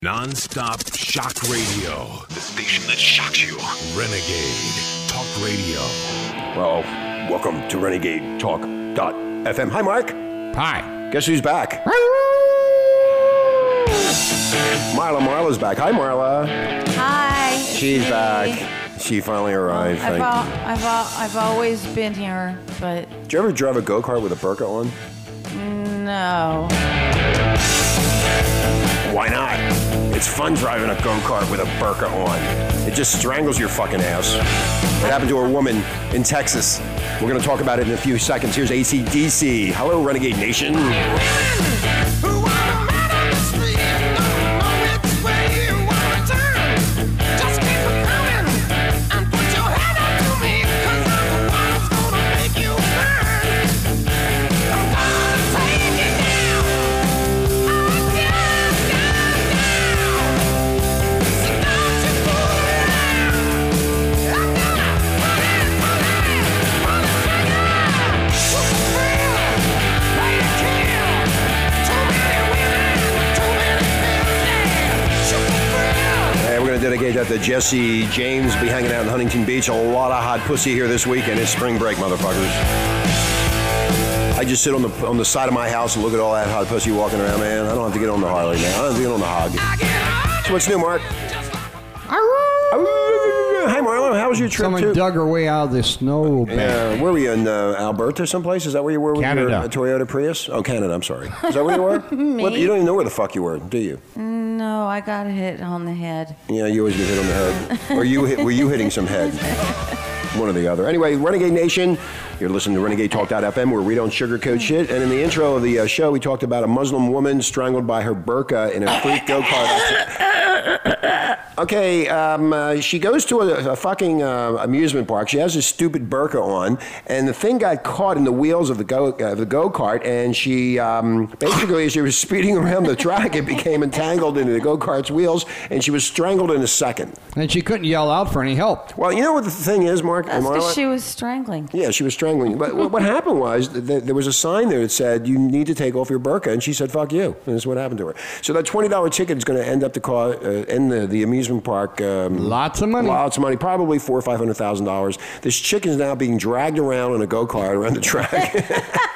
Non-stop shock radio. The station that shocks you. Renegade Talk Radio. Well, welcome to Renegade Talk FM. Hi, Mark. Hi. Guess who's back? Marla Marla's back. Hi, Marla. Hi. She's Hey. back. She finally arrived. I've, al- I've, al- I've always been here, but Did you ever drive a go kart with a burqa on? no. Why not? It's fun driving a go kart with a burqa on. It just strangles your fucking ass. It happened to a woman in Texas. We're going to talk about it in a few seconds. Here's ACDC. Hello, Renegade Nation. To Jesse James. Be hanging out in Huntington Beach. A lot of hot pussy here this weekend. It's spring break, motherfuckers. I just sit on the on the side of my house and look at all that hot pussy walking around, man. I don't have to get on the Harley, man. I don't have to get on the hog. So what's new, Mark? Hi, Marlon. How was your trip Someone to? dug her way out of the snow. Yeah, where were you in uh, Alberta, someplace? Is that where you were with Canada. your uh, Toyota Prius? Oh, Canada. I'm sorry. Is that where you were? What, you don't even know where the fuck you were, do you? No, I got hit on the head. Yeah, you always get hit on the head. or you hit, were you hitting some head? One or the other. Anyway, Renegade Nation, you're listening to Renegade Talk.fm where we don't sugarcoat shit. And in the intro of the uh, show, we talked about a Muslim woman strangled by her burqa in a freak go kart. Okay, um, uh, she goes to a, a fucking uh, amusement park. She has this stupid burqa on, and the thing got caught in the wheels of the go uh, the go kart, and she um, basically, as she was speeding around the track, it became entangled into the go kart's wheels, and she was strangled in a second. And she couldn't yell out for any help. Well, you know what the thing is, Mark? That's because she was strangling. Yeah, she was strangling. But what what happened was th- th- there was a sign there that said you need to take off your burqa, and she said "fuck you," and that's what happened to her. So that twenty dollar ticket is going to end up to cost uh, in the, the amusement park. Um, Lots of money. Lots of money, probably four or five hundred thousand dollars. This chick is now being dragged around in a go kart around the track.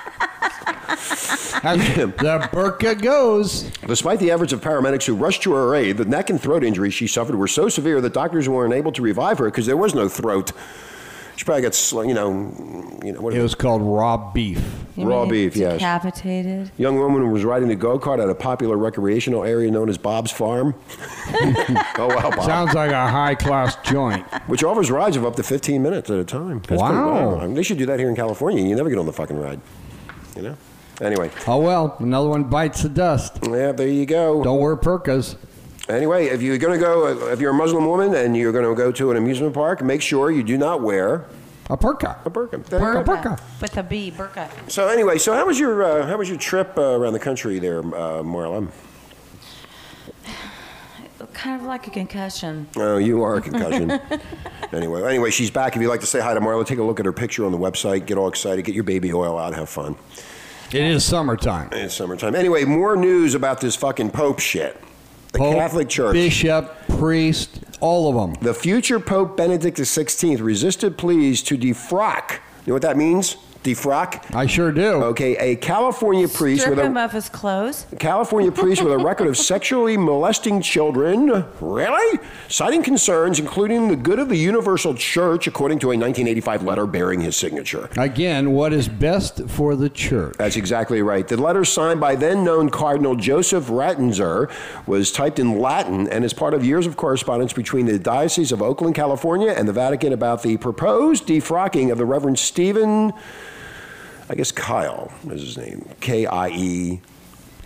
The burqa goes. Despite the efforts of paramedics who rushed to her aid, the neck and throat injuries she suffered were so severe that doctors were unable to revive her because there was no throat. She probably got, sl- you know, you know, what It was called raw beef. You Raw mean beef, yes. Decapitated. Young woman was riding a go kart at a popular recreational area known as Bob's Farm. oh wow, Bob. Sounds like a high class joint. Which offers rides of up to 15 minutes at a time. That's pretty Wow. I mean, they should do that here in California. You never get on the fucking ride. You know. Anyway, Oh well, another one bites the dust. yeah, there you go. Don't wear perkas. Anyway, if you're going to go, if you're a Muslim woman and you're going to go to an amusement park, make sure you do not wear A perka. a burqa. There you. Burqa. With a B, burqa. So anyway, so how was your uh, how was your trip uh, around the country there, uh, Marla? Kind of like a concussion. Oh, you are a concussion. anyway, anyway, she's back. If you'd like to say hi to Marla, take a look at her picture on the website. Get all excited. Get your baby oil out. Have fun. It is summertime. It's summertime. Anyway, more news about this fucking Pope shit. The Pope, Catholic Church. Bishop, priest, all of them. The future Pope Benedict XVI resisted pleas to defrock. You know what that means? Defrock? I sure do. Okay, a California priest Strip with him a of his clothes. California priest with a record of sexually molesting children. Really? Citing concerns including the good of the universal church, according to a 1985 letter bearing his signature. Again, what is best for the church? That's exactly right. The letter signed by then known Cardinal Joseph Ratzinger was typed in Latin and is part of years of correspondence between the Diocese of Oakland, California, and the Vatican about the proposed defrocking of the Reverend Stephen, I guess Kyle is his name, K I E.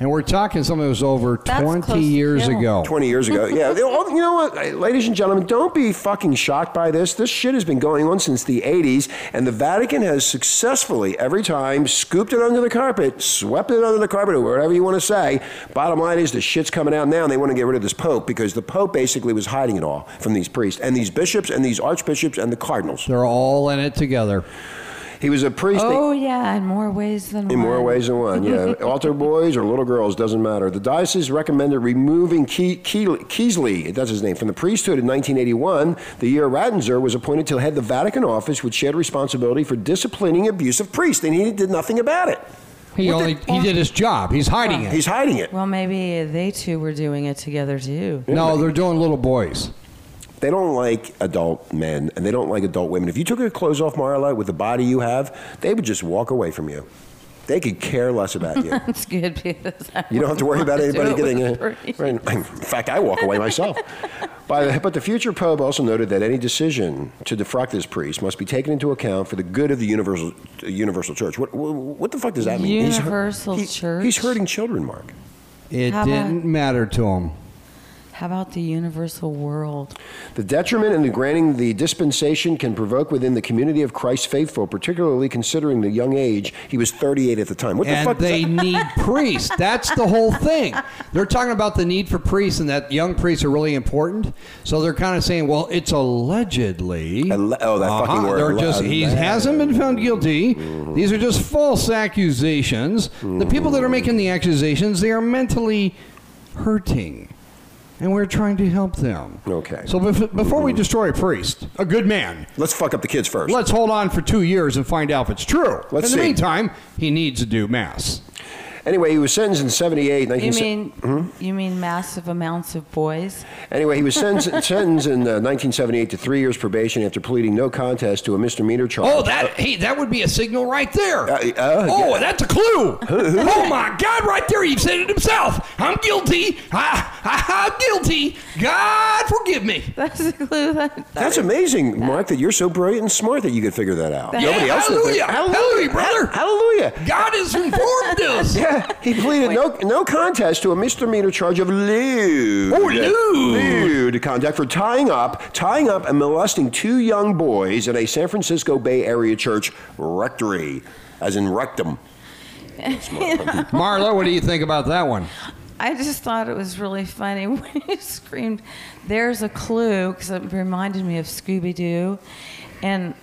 And we're talking something that was over That's 20 close to years kill. ago. 20 years ago. Yeah. You know you know what, ladies and gentlemen, don't be fucking shocked by this. This shit has been going on since the 80s, and the Vatican has successfully, every time, scooped it under the carpet, swept it under the carpet, or whatever you want to say. Bottom line is, the shit's coming out now, and they want to get rid of this Pope because the Pope basically was hiding it all from these priests, and these bishops, and these archbishops, and the cardinals. They're all in it together. He was a priest. Oh yeah, in more ways than one. In one. more ways than one, yeah. Altar boys or little girls, doesn't matter. The diocese recommended removing Ke- Ke- Kiesle, that's his name, from the priesthood in 1981, the year Ratzinger was appointed to head the Vatican office, which shared responsibility for disciplining abusive priests, and he did nothing about it. He What only the- he did his job. He's hiding it. He's hiding it. Well, maybe they two were doing it together too. no, they're doing little boys. They don't like adult men, and they don't like adult women. If you took your clothes off, Marla, with the body you have, they would just walk away from you. They could care less about you. It's good because I You don't have to worry about anybody getting with a. Bree. Right. In fact, I walk away myself. By the, but the future Pope also noted that any decision to defrock this priest must be taken into account for the good of the universal universal church. What, what, what the fuck does that mean? He's hu- Universal he- church? He's hurting children, Mark. It How didn't matter to him. How about the universal world? The detriment in the granting the dispensation can provoke within the community of Christ faithful, particularly considering the young age. He was 38 at the time. What the and fuck? does they that- need priests. That's the whole thing. They're talking about the need for priests and that young priests are really important. So they're kind of saying, well, it's allegedly. Alle- oh, that fucking uh-huh, word, They're just he hasn't been found guilty. Mm-hmm. These are just false accusations. The people that are making the accusations, they are mentally hurting. And we're trying to help them. Okay. So bef- before we destroy a priest, a good man, Let's fuck up the kids first. let's hold on for two years and find out if it's true. Let's In the see. meantime, he needs to do mass. Anyway, he was sentenced in 78. You mean Mm-hmm. you mean massive amounts of boys? Anyway, he was sentenced, sentenced in uh, 1978 to three years probation after pleading no contest to a misdemeanor charge. Oh, that hey, that would be a signal right there. Uh, uh, oh, yeah. that's a clue. oh my God, right there, he said it himself. I'm guilty. I, I, I'm guilty. God forgive me. That's a clue. That, That's amazing, Mark, that you're so brilliant and smart that you could figure that out. Yeah, Nobody else would think- hallelujah. Hallelujah, brother. Hallelujah. God has informed us. Yeah, he pleaded no, no contest to a misdemeanor charge of lewd. Oh, lewd. Lewd conduct for tying up, tying up and molesting two young boys in a San Francisco Bay Area church rectory, as in rectum. Marla, what do you think about that one? I just thought it was really funny when you screamed, "There's a clue," because it reminded me of Scooby Doo, and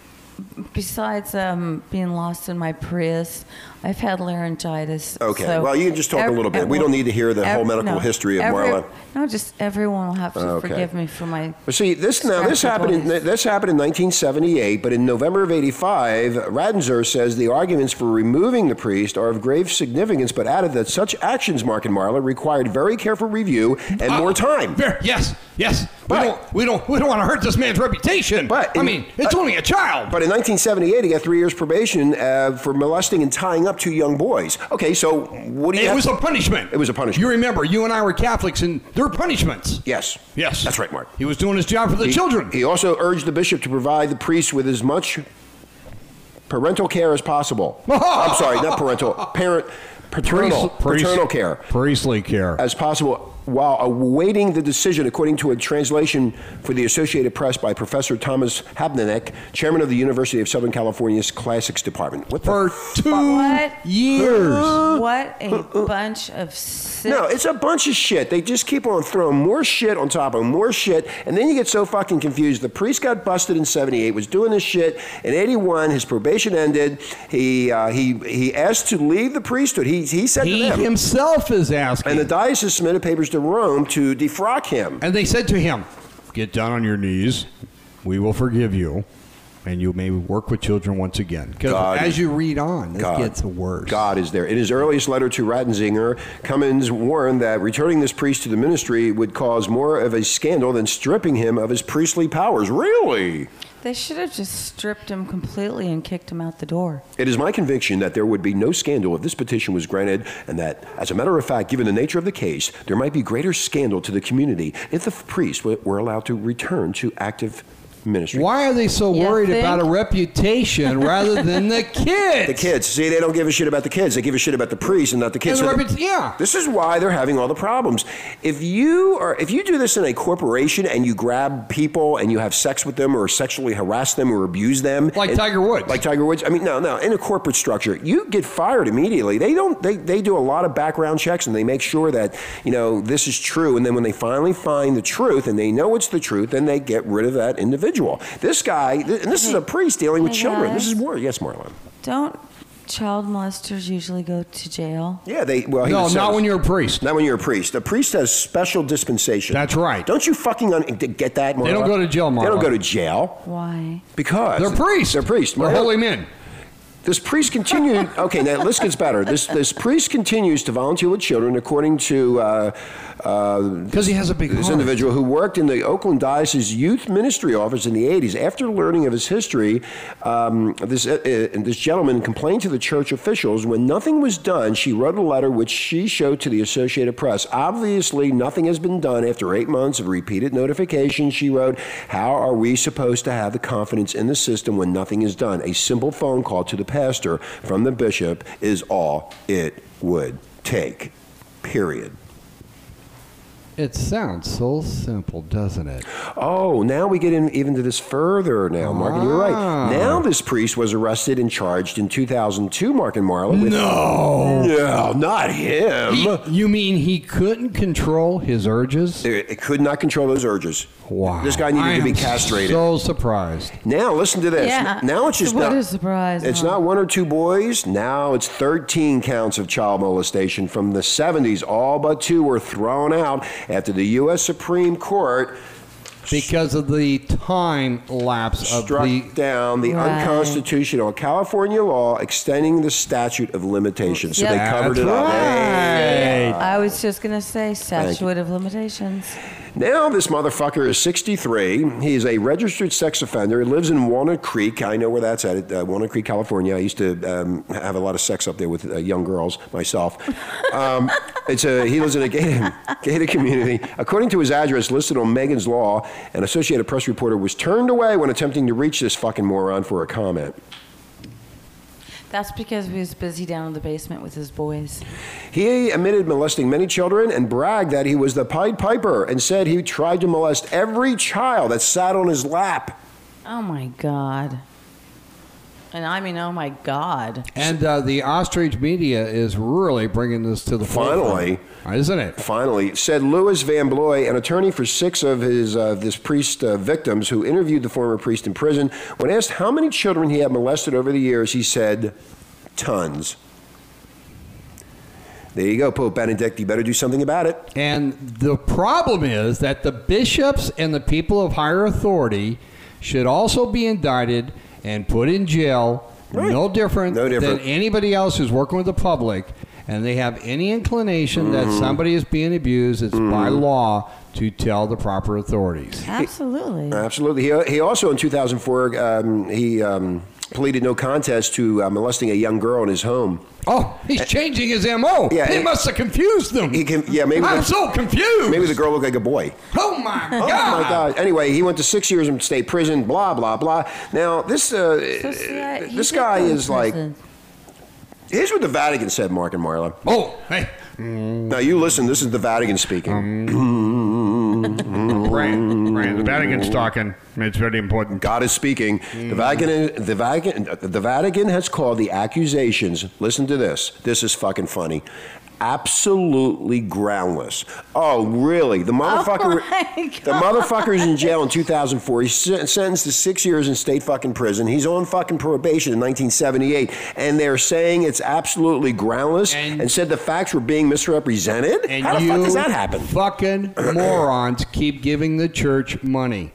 besides um, being lost in my Prius, I've had laryngitis. Okay, so well, you can just talk a little bit. We don't need to hear the whole medical no, history of every- Marla. No, just everyone will have to Okay. forgive me for my. But see, this now this happened. In, this happened in 1978, but in November of '85, Ratzinger says the arguments for removing the priest are of grave significance, but added that such actions, Mark and Marla, required very careful review and more time. Ver- Yes, yes. But- we don't, we don't, we don't want to hurt this man's reputation. But I mean, it's uh, only a child. But in 1978, he got three years probation uh, for molesting and tying up two young boys. Okay, so what do you? it was a punishment. It was a punishment. You remember, you and I were Catholics, and there were punishments. yes. Yes. That's right, Mark. He was doing his job for the He- children. He also urged the bishop to provide the priest with as much parental care as possible. I'm sorry, not parental, parent, paternal, priest- paternal care Priestly care. as possible while awaiting the decision, according to a translation for the Associated Press by Professor Thomas Habinek, chairman of the University of Southern California's Classics Department. What for two What? years. What a bunch of sick. No, it's a bunch of shit. They just keep on throwing more shit on top of more shit, and then you get so fucking confused. The priest got busted in '78, was doing this shit in '81. His probation ended. He uh, he he asked to leave the priesthood. He he said He to them, himself is asking. and the diocese submitted papers to Rome to defrock him. And they said to him, Get down on your knees. We will forgive you. And you may work with children once again. Because God- as you read on, it God. gets worse. God is there. In his earliest letter to Ratzinger, Cummins warned that returning this priest to the ministry would cause more of a scandal than stripping him of his priestly powers. Really? They should have just stripped him completely and kicked him out the door. It is my conviction that there would be no scandal if this petition was granted, and that, as a matter of fact, given the nature of the case, there might be greater scandal to the community if the priest were were allowed to return to active ministry. Why are they so You worried think? about a reputation rather than the kids? The kids. See, they don't give a shit about the kids. They give a shit about the priest and not the kids. And the So reput- yeah. This is why they're having all the problems. If you are, if you do this in a corporation and you grab people and you have sex with them or sexually harass them or abuse them, Like and- Tiger Woods. like Tiger Woods. I mean, no, no. In a corporate structure, you get fired immediately. They don't. They they do a lot of background checks and they make sure that you know this is true. And then when they finally find the truth and they know it's the truth, then they get rid of that individual. Individual. This guy, and this is a priest dealing with Hey, children. This is more. Yes, Marlon. Don't child molesters usually go to jail? Yeah, they. Well, No, was not when you're a priest. Not when you're a priest. A priest has special dispensation. That's right. Don't you fucking un- get that? Marla? They don't go to jail, They don't go to jail Why? because They're priests. They're priests. They're holy men. This priest continued. Okay, now this gets better. This this priest continues to volunteer with children, according to uh, uh, Because he has a big this heart. individual who worked in the Oakland Diocese Youth Ministry Office in the 80s. After learning of his history, um, this uh, uh, this gentleman complained to the church officials. When nothing was done, she wrote a letter which she showed to the Associated Press. Obviously, nothing has been done after eight months of repeated notifications. She wrote, "How are we supposed to have the confidence in the system when nothing is done? A simple phone call to the pastor from the bishop is all it would take." Period. It sounds so simple, doesn't it? Oh, now we get in even to this further now, Mark. And you're right. Ah. Now this priest was arrested and charged in 2002, Mark and Marla. With, No. No, not him. He- you mean he couldn't control his urges? it, it could not control those urges. Wow. This guy needed I to be am castrated. So surprised. now listen to this. Yeah. Now it's just What not, a surprise, It's huh? not one or two boys. Now it's 13 counts of child molestation from the 70s. All but two were thrown out after the U.S. Supreme Court Because of the time lapse of struck the. down the Right. unconstitutional California law extending the statute of limitations. So they Yep. covered it That's up. Hey. right. I was just going to say statute of limitations. Now this motherfucker is 63. He's a registered sex offender. He lives in Walnut Creek. I know where that's at. Uh, Walnut Creek, California. I used to um, have a lot of sex up there with uh, young girls myself. Um, it's a, he lives in a gated, gated community. According to his address listed on Megan's Law, an Associated Press reporter was turned away when attempting to reach this fucking moron for a comment. That's because he was busy down in the basement with his boys. He admitted molesting many children and bragged that he was the Pied Piper and said he tried to molest every child that sat on his lap. Oh my God. And I mean, oh my God. And uh, the ostrich media is really bringing this to the Finally. forefront, isn't it? Finally, said Lewis VanBlois, an attorney for six of his uh, this priest uh, victims who interviewed the former priest in prison. When asked how many children he had molested over the years, he said, tons. There you go, Pope Benedict. You better do something about it. And the problem is that the bishops and the people of higher authority should also be indicted and put in jail, Right. no different, No different. than anybody else who's working with the public. And they have any inclination Mm-hmm. that somebody is being abused, it's by law to tell the proper authorities. Absolutely. Absolutely. He, he also, in 2004, um, he um, pleaded no contest to uh, molesting a young girl in his home. Oh, he's changing his MO. Yeah, he must have confused them. He can, yeah, maybe I'm the, so confused. maybe the girl looked like a boy. Oh my god. Oh God. my God! Anyway, he went to six years in state prison. Blah blah blah. Now this uh, So, see, I- this guy go to is like. Here's what the Vatican said, Mark and Marla. Oh, hey. Now you listen. This is the Vatican speaking. Brian, Brian, the Vatican's talking. It's very important. God is speaking. The mm. Vatican, the Vatican, the Vatican has called the accusations. Listen to this. This is fucking funny. Absolutely groundless. Oh, really? The oh motherfucker. my the motherfucker's in jail in 2004. He's sentenced to six years in state fucking prison. He's on fucking probation in 1978, and they're saying it's absolutely groundless and, And- said the facts were being misrepresented. And How the you fuck does that happen? Fucking morons keep giving the church money.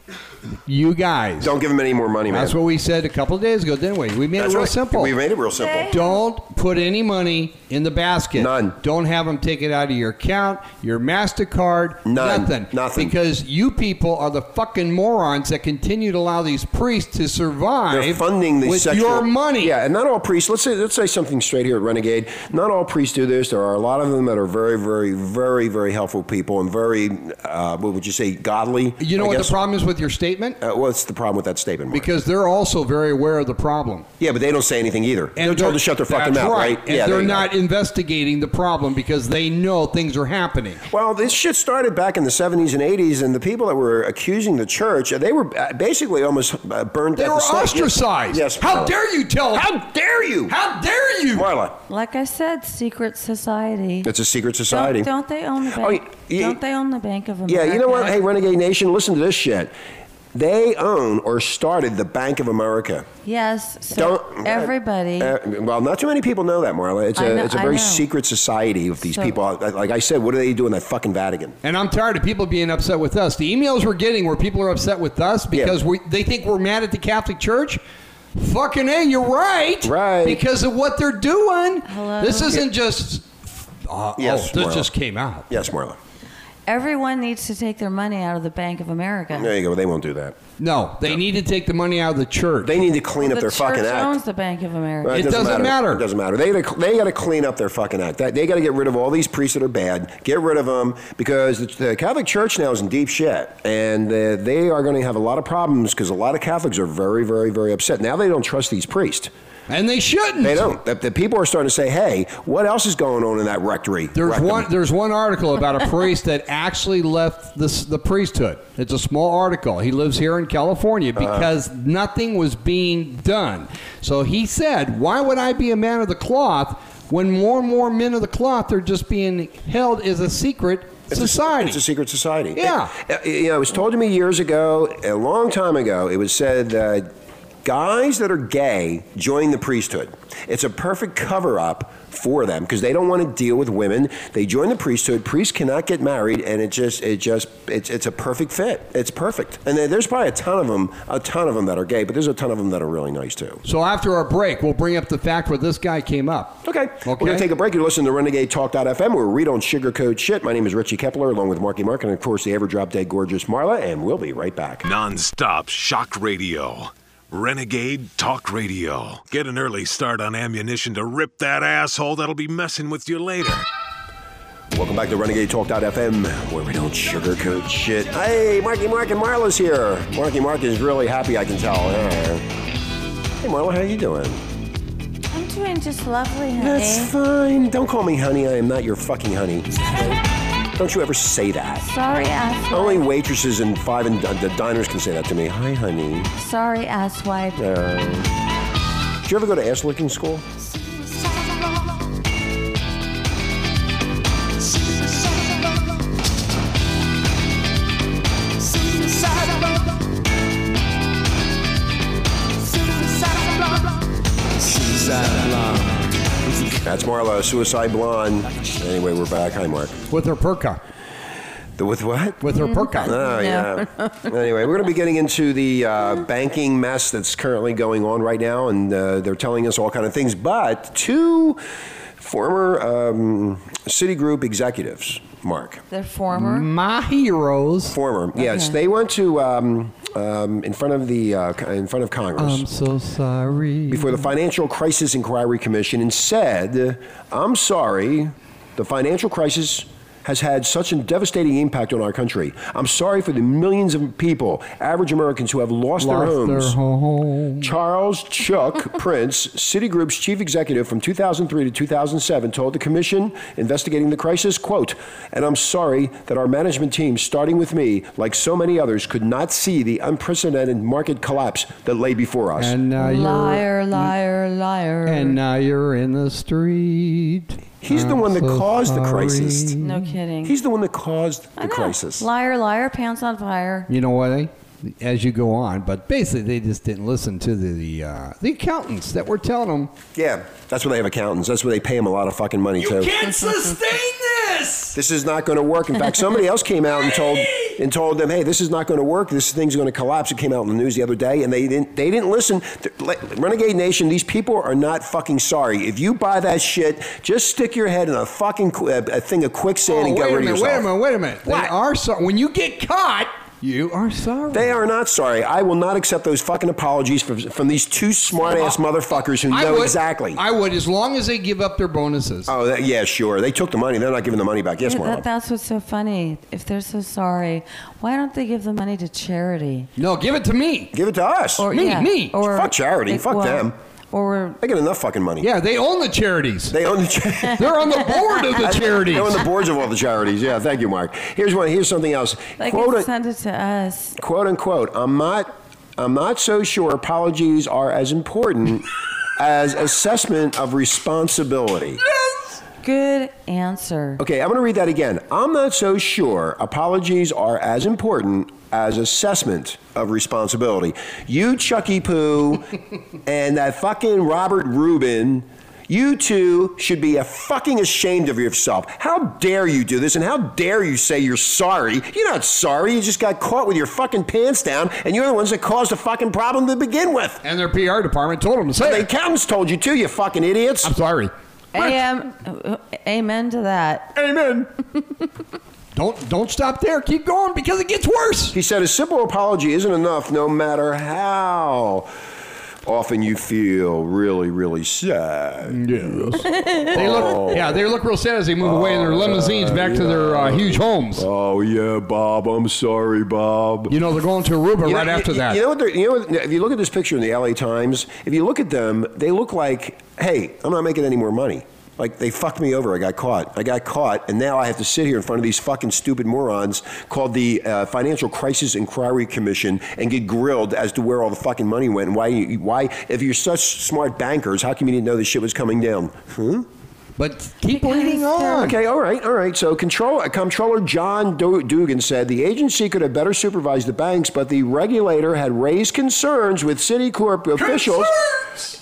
You guys. Don't give them any more money, man. That's what we said a couple of days ago, didn't we? We made That's it real right. simple. We made it real simple. Don't put any money in the basket. None. Don't have them take it out of your account, your MasterCard, None. nothing. Nothing. Because you people are the fucking morons that continue to allow these priests to survive They're funding these with sexual, your money. Yeah, and not all priests. Let's say let's say something straight here at Renegade. Not all priests do this. There are a lot of them that are very, very, very, very helpful people and very, uh, what would you say, godly. You know I what guess. the problem is with your statement? Uh, what's the problem with that statement? Mark? Because they're also very aware of the problem. yeah, but they don't say anything either. And they're told to shut their fucking mouth, right? right? And yeah, they're you go. not investigating the problem because they know things are happening. Well, this shit started back in the 70s and 80s, and the people that were accusing the church, they were uh, basically almost uh, burned They at were the stake. ostracized. Yes. How Marla. dare you tell? How dare you? How dare you? Marla, Like I said, secret society. it's a secret society. Don't, don't they own the bank? Oh, y- y- don't they own the Bank of America? Yeah, you know what? Hey, Renegade Nation, listen to this shit. They own or started the Bank of America. Yes. So Don't everybody. Uh, well, not too many people know that, Marla. It's a, know- it's a I very secret society of these So- people. Like I said, what do they do in that fucking Vatican? And I'm tired of people being upset with us. The emails we're getting where people are upset with us because we, they think we're mad at the Catholic Church. Fucking A, you're right. Right. Because of what they're doing. Hello? This isn't just. Uh, Yes, oh, this Marla. just came out. Yes, Marla. Everyone needs to take their money out of the Bank of America. There you go. They won't do that. No, they need to take the money out of the church. They need to clean up the their church fucking act. owns the Bank of America. Well, It doesn't matter. It doesn't matter. They gotta, they got to clean up their fucking act. They got to get rid of all these priests that are bad. Get rid of them because the, the Catholic Church now is in deep shit, and uh, they are going to have a lot of problems because a lot of Catholics are very, very, very upset. Now they don't trust these priests. And they shouldn't. They don't. The, the people are starting to say, "Hey, what else is going on in that rectory?" There's one. There's one article about a priest that actually left this, the priesthood. It's a small article. He lives here in California Uh-huh. because nothing was being done. So he said, "Why would I be a man of the cloth when more and more men of the cloth are just being held as a secret It's a- society?" it's a secret society. Yeah. It- you know, it was told to me years ago, a long time ago. It was said that guys that are gay join the priesthood. It's a perfect cover up for them because they don't want to deal with women. They join the priesthood. Priests cannot get married, and it just, it just, it's, it's a perfect fit. It's perfect. And there's probably a ton of them, a ton of them that are gay, but there's a ton of them that are really nice too. so after our break, we'll bring up the fact where this guy came up. Okay. okay. We're going to take a break. You're listening to Renegade Talk.fm, where we don't sugarcoat shit. My name is Richie Kepler, along with Marky Mark, and of course, the ever drop dead gorgeous Marla, and we'll be right back. Non-stop shock radio. Renegade Talk Radio. Get an early start on ammunition to rip that asshole that'll be messing with you later. Welcome back to Renegade Talk.fm, where we don't sugarcoat shit. Hey, Marky Mark and Marla's here. Marky Mark is really happy, I can tell. Hey, Marla, how are you doing? I'm doing just lovely, honey. That's fine. Don't call me honey. I am not your fucking honey. Don't you ever say that. Sorry, ass. Only waitresses and five and uh, the diners can say that to me. Hi, honey. Sorry, asswipe. Uh, did you ever go to ass licking school? That's Marla, Suicide Blonde. Anyway, we're back. Hi, Mark. With her perka. The, with what? With her perka. Oh, yeah. anyway, we're going to be getting into the uh, banking mess that's currently going on right now, and uh, they're telling us all kind of things. But two former um, Citigroup executives, Mark, They're former. My heroes. former, yes, Okay. they went to um, um, in front of the uh, in front of Congress. I'm so sorry. before the Financial Crisis Inquiry Commission and said, I'm sorry, the financial crisis has had such a devastating impact on our country. I'm sorry for the millions of people, average Americans, who have lost, their homes. their home. Charles Chuck Prince, Citigroup's chief executive from 2003 to 2007, told the commission investigating the crisis, quote, and I'm sorry that our management team, starting with me, like so many others, could not see the unprecedented market collapse that lay before us. And now you're Liar, liar, liar. and now you're in the street. He's the I'm one that so caused the crisis. no kidding. He's the one that caused I the know. crisis. Liar, liar, pants on fire. You know what? eh? As you go on, but basically they just didn't listen to the the, uh, the accountants that were telling them Yeah, that's where they have accountants. That's where they pay them a lot of fucking money too. can't sustain this. This is not going to work. In fact, somebody else came out and told and told them, "Hey, this is not going to work. This thing's going to collapse." It came out in the news the other day, and they didn't. They didn't listen. Renegade Nation, these people are not fucking sorry. If you buy that shit, just stick your head in a fucking qu- a, a thing of quicksand Oh, and wait get a rid minute! of yourself. Wait a minute! Wait a minute! What? They are sorry. When you get caught, you are sorry. They are not sorry. I will not accept those fucking apologies from, from these two smart ass motherfuckers who I know would, exactly. I would, as long as they give up their bonuses. oh, that, yeah, sure. They took the money. They're not giving the money back. Yes, Yeah, Marla. that, that's what's so funny. If they're so sorry, why don't they give the money to charity? no, give it to me. Give it to us. Or Me, yeah, me. Or Fuck charity. Fuck them. Or They get enough fucking money. Yeah, they own the charities. They own the cha- They're on the board of the charities. They're on the boards of all the charities. Yeah, thank you, Mark. Here's one. Here's something else. they quote, can send it to us. quote unquote. I'm not. I'm not so sure apologies are as important as assessment of responsibility. Good answer. Okay, I'm going to read that again. I'm not so sure apologies are as important as assessment of responsibility. You, Chucky Poo, and that fucking Robert Rubin, you two should be a fucking ashamed of yourself. How dare you do this, and how dare you say you're sorry? You're not sorry. You just got caught with your fucking pants down, and you're the ones that caused the fucking problem to begin with. And their PR department told them to say The it. accountants told you too, you fucking idiots. I'm sorry. Am, amen to that. Amen. don't don't stop there. Keep going because it gets worse. He said a simple apology isn't enough no matter how often you feel really, really sad. Yes. they look. Yeah, they look real sad as they move away in their limousines back to their uh, huge homes. Oh, yeah, Bob. I'm sorry, Bob. You know they're going to Aruba You right know, after you, that. You know what? they're- You know what? If you look at this picture in the LA Times, if you look at them, they look like, hey, I'm not making any more money. Like they fucked me over. I got caught. I got caught, and now I have to sit here in front of these fucking stupid morons called the uh, Financial Crisis Inquiry Commission and get grilled as to where all the fucking money went and why. Why, if you're such smart bankers, how come you didn't know this shit was coming down? Huh? But keep reading on. Okay, all right, all right. So, control, uh, Comptroller John Du- Dugan said the agency could have better supervised the banks, but the regulator had raised concerns with Citicorp officials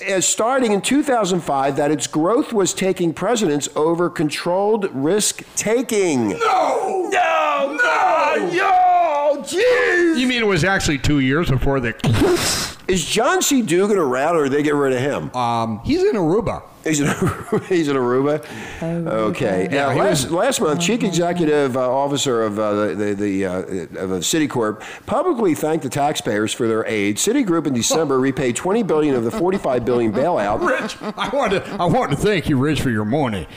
as starting in 2005 that its growth was taking precedence over controlled risk taking. No! No! No! No! Jeez! You mean it was actually two years before the. Is John C. Dugan around or did they get rid of him? Um, he's in Aruba. He's in he's in Aruba. Okay. Yeah, Now, he last, was- last month, chief executive uh, officer of uh, the the, the uh, of uh, Citicorp publicly thanked the taxpayers for their aid. Citigroup in December repaid 20 billion of the 45 billion bailout. Rich, I want to I want to thank you, Rich, for your money.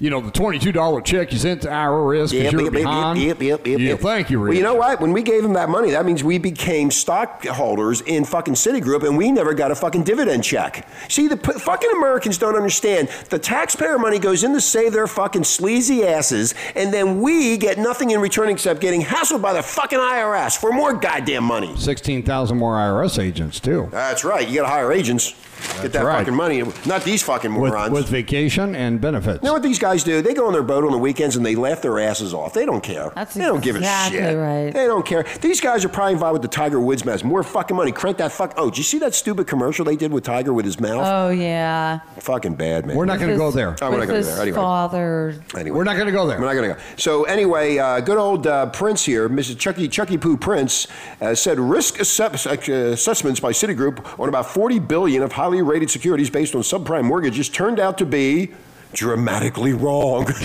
You know the twenty-two dollar check you sent to IRS because Yep, you're yep, behind. yep, yep, yep, yep. thank you, Rich. Well, you know what? When we gave him that money, that means we became stockholders in fucking Citigroup, and we never got a fucking dividend check. See, the p- fucking Americans don't understand. The taxpayer money goes in to save their fucking sleazy asses, and then we get nothing in return except getting hassled by the fucking IRS for more goddamn money. Sixteen thousand more IRS agents too, That's right. You got to hire agents. get that right. fucking money. Not these fucking with, morons. with vacation and benefits. you know what these guys do? They go on their boat on the weekends and they laugh their asses off. They don't care. That's they don't give a shit. right. They don't care. These guys are probably involved with the Tiger Woods mess. More fucking money. Crank that fuck. Oh, did you see that stupid commercial they did with Tiger with his mouth? Oh yeah. fucking bad, man. We're not going to go there. Oh, we're not gonna go there. Anyway. Father. Anyway. We're not going to go there. We're not going to go. So anyway, uh, good old uh, Prince here, Mrs. Chucky Chucky Poo Prince, uh, said risk assess- uh, assessments by Citigroup on about 40 billion of highly rated securities based on subprime mortgages turned out to be dramatically wrong.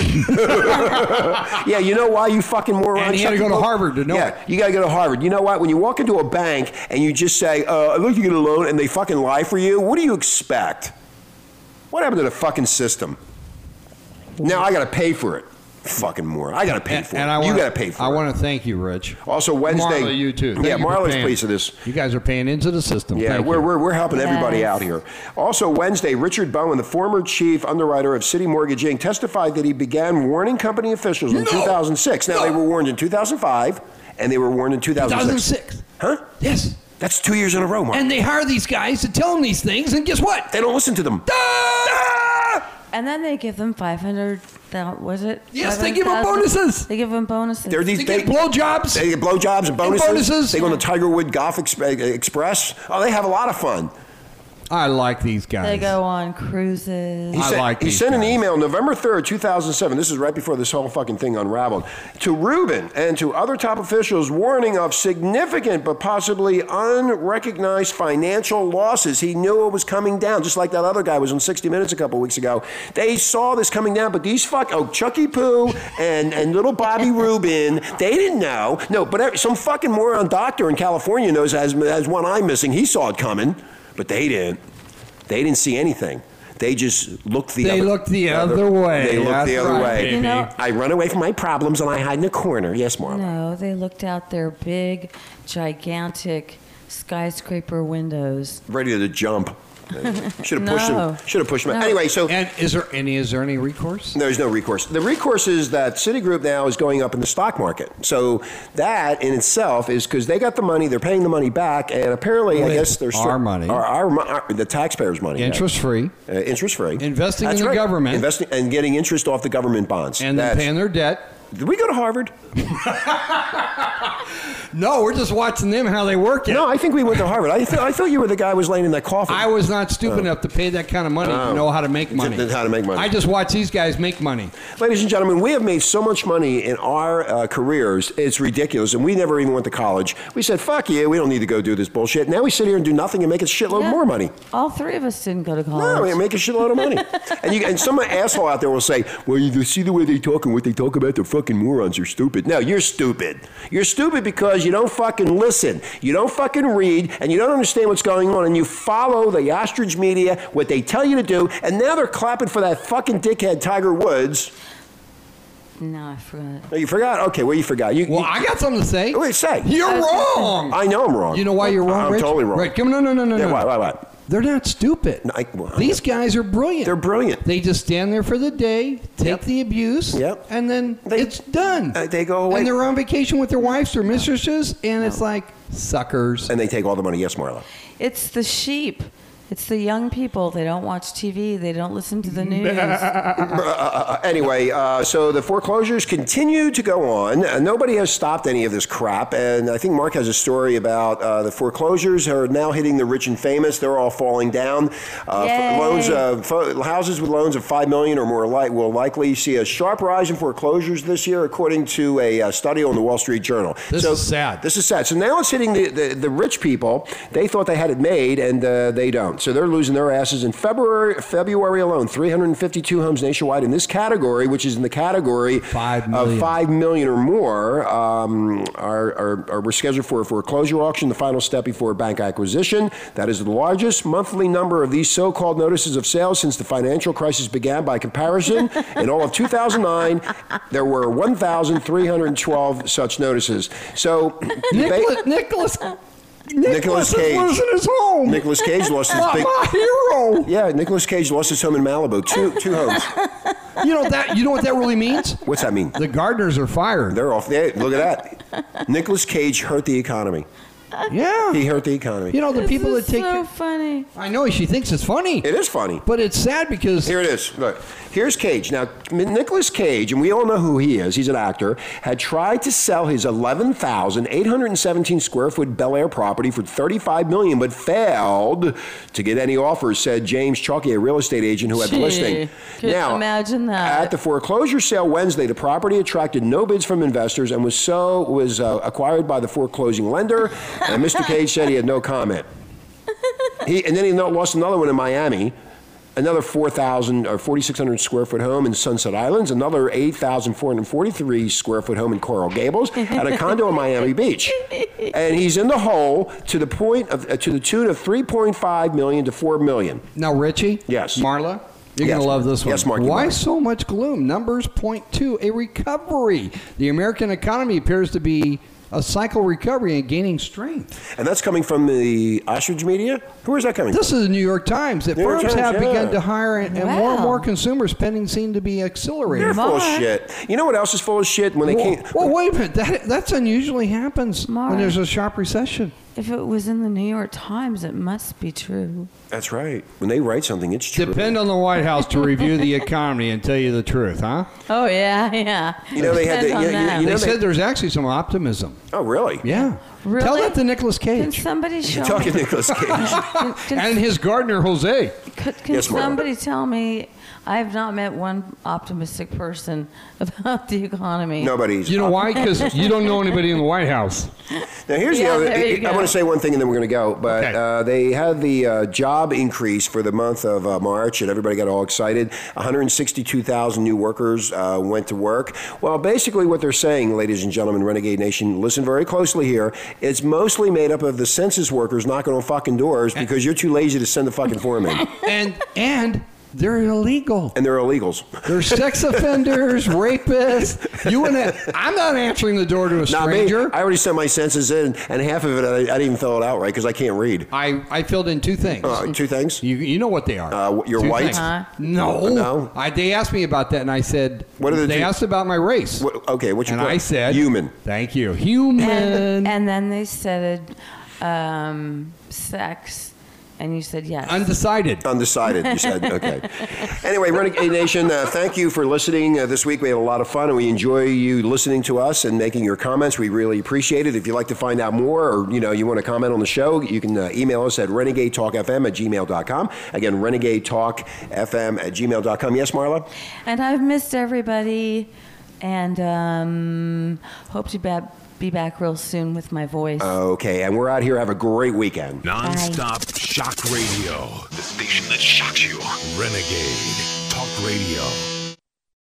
yeah, you know why you fucking moron? And he had to go to Harvard to know Yeah, it. you got to go to Harvard. You know what? When you walk into a bank and you just say, uh, "I'd like to get a loan," and they fucking lie for you, what do you expect? What happened to the fucking system? Now I got to pay for it. Fucking moron. I got to pay And, for and it. I you wanna, got to pay for I it. I want to thank you, Rich. Also Wednesday. Marla, you too. Thank yeah, you Marla's paying. pleased with this. You guys are paying into the system. Yeah, Thank we're, you. we're, we're helping everybody out here. Also, Wednesday, Richard Bowen, the former chief underwriter of CitiMortgage Inc., testified that he began warning company officials in No! 2006. Now, they were warned in 2005, and they were warned in 2006. 2006. Huh? Yes. That's two years in a row, Mark. And they hire these guys to tell them these things, and guess what? they don't listen to them. Ah! And then they give them 500, thou- was it? Yes, they give 'em 500,000? bonuses. They give them bonuses. They're these They they, get blowjobs. they get blowjobs and bonuses. bonuses. They go on the Tigerwood Golf Ex- Express. Oh, they have a lot of fun. I like these guys. They go on cruises. He I sent, like he these sent an guys. email November 3rd, 2007. This is right before this whole fucking thing unraveled. To Rubin and to other top officials warning of significant but possibly unrecognized financial losses. He knew it was coming down, just like that other guy was on 60 Minutes a couple weeks ago. They saw this coming down, but these fuck, oh, Chucky Poo and, and little Bobby Rubin, they didn't know. No, but some fucking moron doctor in California knows has, has one eye missing. He saw it coming, but they didn't. They didn't see anything. They just looked the They other looked the other way. They looked That's the other right, way. You know- I run away from my problems and I hide in a corner. Yes, Marla. No, they looked out their big, gigantic skyscraper windows. Ready to jump. Should have pushed No. him. Should have pushed him. No. Anyway, so And is there any? Is there any recourse? There's no recourse. The recourse is that Citigroup now is going up in the stock market. So that in itself is because they got the money, they're paying the money back, and apparently, I Wait, guess they're our money. our, our, mo- our- the taxpayers' money, yeah. Interest free, uh, interest free, Investing in the government. investing and getting interest off the government bonds. and then That's- paying their debt. Did we go to Harvard? No, we're just watching them how they work it. No, I think we went to Harvard. I, th- I thought you were the guy who was laying in that coffin. I was not stupid enough to pay that kind of money to know how to make money. how to make money. I just watch these guys make money. Ladies and gentlemen, we have made so much money in our uh, careers, it's ridiculous. And we never even went to college. We said, fuck you, we don't need to go do this bullshit. Now we sit here and do nothing and make a shitload Yeah. more money. All three of us didn't go to college. No, college. we make a shitload of money. and, you, and some asshole out there will say, well, you see the way they talk and what they talk about, they're fucking morons, you're stupid. No, you're stupid. You're stupid because you don't fucking listen. You don't fucking read, and you don't understand what's going on, and you follow the ostrich media, what they tell you to do, and now they're clapping for that fucking dickhead Tiger Woods. no, I forgot. Oh, you forgot? Okay, well, you forgot. You, Well, you, I got something to say. Wait, say. You're wrong. I know I'm wrong. You know why you're wrong, I'm Rich? totally wrong. Right, come on, no, no, no, Yeah, no. why, why, why? They're not stupid. No, I- well, These guys are brilliant. They're brilliant. They just stand there for the day, take Yep. the abuse, Yep. and then They- it's done. Uh, they go away. And they're on vacation with their wives or mistresses, and it's like suckers. And they take all the money. Yes, Marla. It's the sheep. It's the young people. They don't watch TV. They don't listen to the news. Anyway, uh, so the foreclosures continue to go on. Uh, nobody has stopped any of this crap. And I think Mark has a story about uh, the foreclosures are now hitting the rich and famous. They're all falling down. Uh, f- loans, uh, fo- houses with loans of five million or more li- will likely see a sharp rise in foreclosures this year, according to a uh, study on the Wall Street Journal. This so, is sad. This is sad. So now it's hitting the, the, the rich people. They thought they had it made, and uh, they don't. So they're losing their asses. In February, February alone, 352 homes nationwide in this category, which is in the category Five of five million or more, um, are, are, are were scheduled for a foreclosure auction, the final step before bank acquisition. That is the largest monthly number of these so-called notices of sale since the financial crisis began. By comparison, in all of 2009, there were 1,312 such notices. So, Nicholas, Nicholas, Nicolas is Cage. losing his home. Nicholas Cage lost his big. my hero. Yeah, Nicolas Cage lost his home in Malibu. Two two homes. You know that. You know what that really means? What's that mean? The gardeners are fired. They're off. They, look at that. Nicholas Cage hurt the economy. Yeah. He hurt the economy. You know the This people that take. so funny. I know she thinks it's funny, It is funny. but it's sad because Here it is. Look, here's Cage. Now, Nicholas Cage, and we all know who he is. He's an actor. Had tried to sell his 11,817 square foot Bel Air property for 35 million, but failed to get any offers. Said James Chalky, a real estate agent who had the Gee, listing. couldn't imagine that. At the foreclosure sale Wednesday, the property attracted no bids from investors and was so was uh, acquired by the foreclosing lender. And Mr. Cage said he had no comment. He, and then he lost another one in Miami, another 4,000 or 4,600 square foot home in Sunset Islands, another 8,443 square foot home in Coral Gables, and a condo in Miami Beach. And he's in the hole to the point of uh, to the tune of 3.5 million to 4 million. now Richie. Yes. Marla. You're Yes. gonna love this one. Yes, Mark, Why are. so much gloom? Numbers point to a recovery. The American economy appears to be a cycle recovery and gaining strength. And that's coming from the ostrich media. Who is that coming? This is the New York Times. That New firms Times, have yeah. begun to hire, and, and more and more consumer spending seem to be accelerating. They're full of shit. You know what else is full of shit? When they Well, can't. well, wait a minute. That that's unusually happens Mark. when there's a sharp recession. If it was in the New York Times, it must be true. That's right. When they write something, it's true. Depend on the White House to review the economy and tell you the truth, huh? Oh yeah, yeah. You know, they had Depends the- on you- you- them. you know They they- said there's actually some optimism. Oh, really? Yeah. Really? Tell that to Nicolas Can Cage somebody show You're talking me? Nicolas Cage. Can, can, and his gardener Jose. could, can Yes, Marla. somebody tell me? I have not met one optimistic person about the economy. Nobody's. You know why? Because you don't know anybody in the White House. Now here's Yeah, the other. there you I go. want to say one thing, and then we're going to go. But Okay. uh, they had the uh, job increase for the month of uh, March, and everybody got all excited. 162,000 new workers uh, went to work. Well, basically, what they're saying, ladies and gentlemen, Renegade Nation, listen very closely here. It's mostly made up of the census workers knocking on fucking doors because you're too lazy to send the fucking form in. And and They're illegal. and they're illegals. They're sex offenders, rapists. You and I, I'm not answering the door to a Not me. stranger. I already sent my census in, and half of it I, I didn't even fill it out right because I can't read. I, I filled in two things. Uh, two things. You, you know what they are. Uh, you're Two white? things. Huh? No. No? I, they asked me about that, and I said, What are the They two- asked about my race. What, okay, what's your and I que- said, human. Thank you. Human. And, and then they said um, sex, and you said yes. Undecided. Undecided, you said. Okay. Anyway, Renegade Nation, uh, thank you for listening uh, this week. We had a lot of fun, and we enjoy you listening to us and making your comments. We really appreciate it. If you'd like to find out more, or you know, you want to comment on the show, you can uh, email us at renegadetalkfm at gmail.com. Again, renegadetalkfm at gmail.com. Yes, Marla. and I've missed everybody, and um, hope to ba- be back real soon with my voice. Okay, and we're out here. Have a great weekend. Non-stop shock radio. The station that shocks you. Renegade Talk Radio.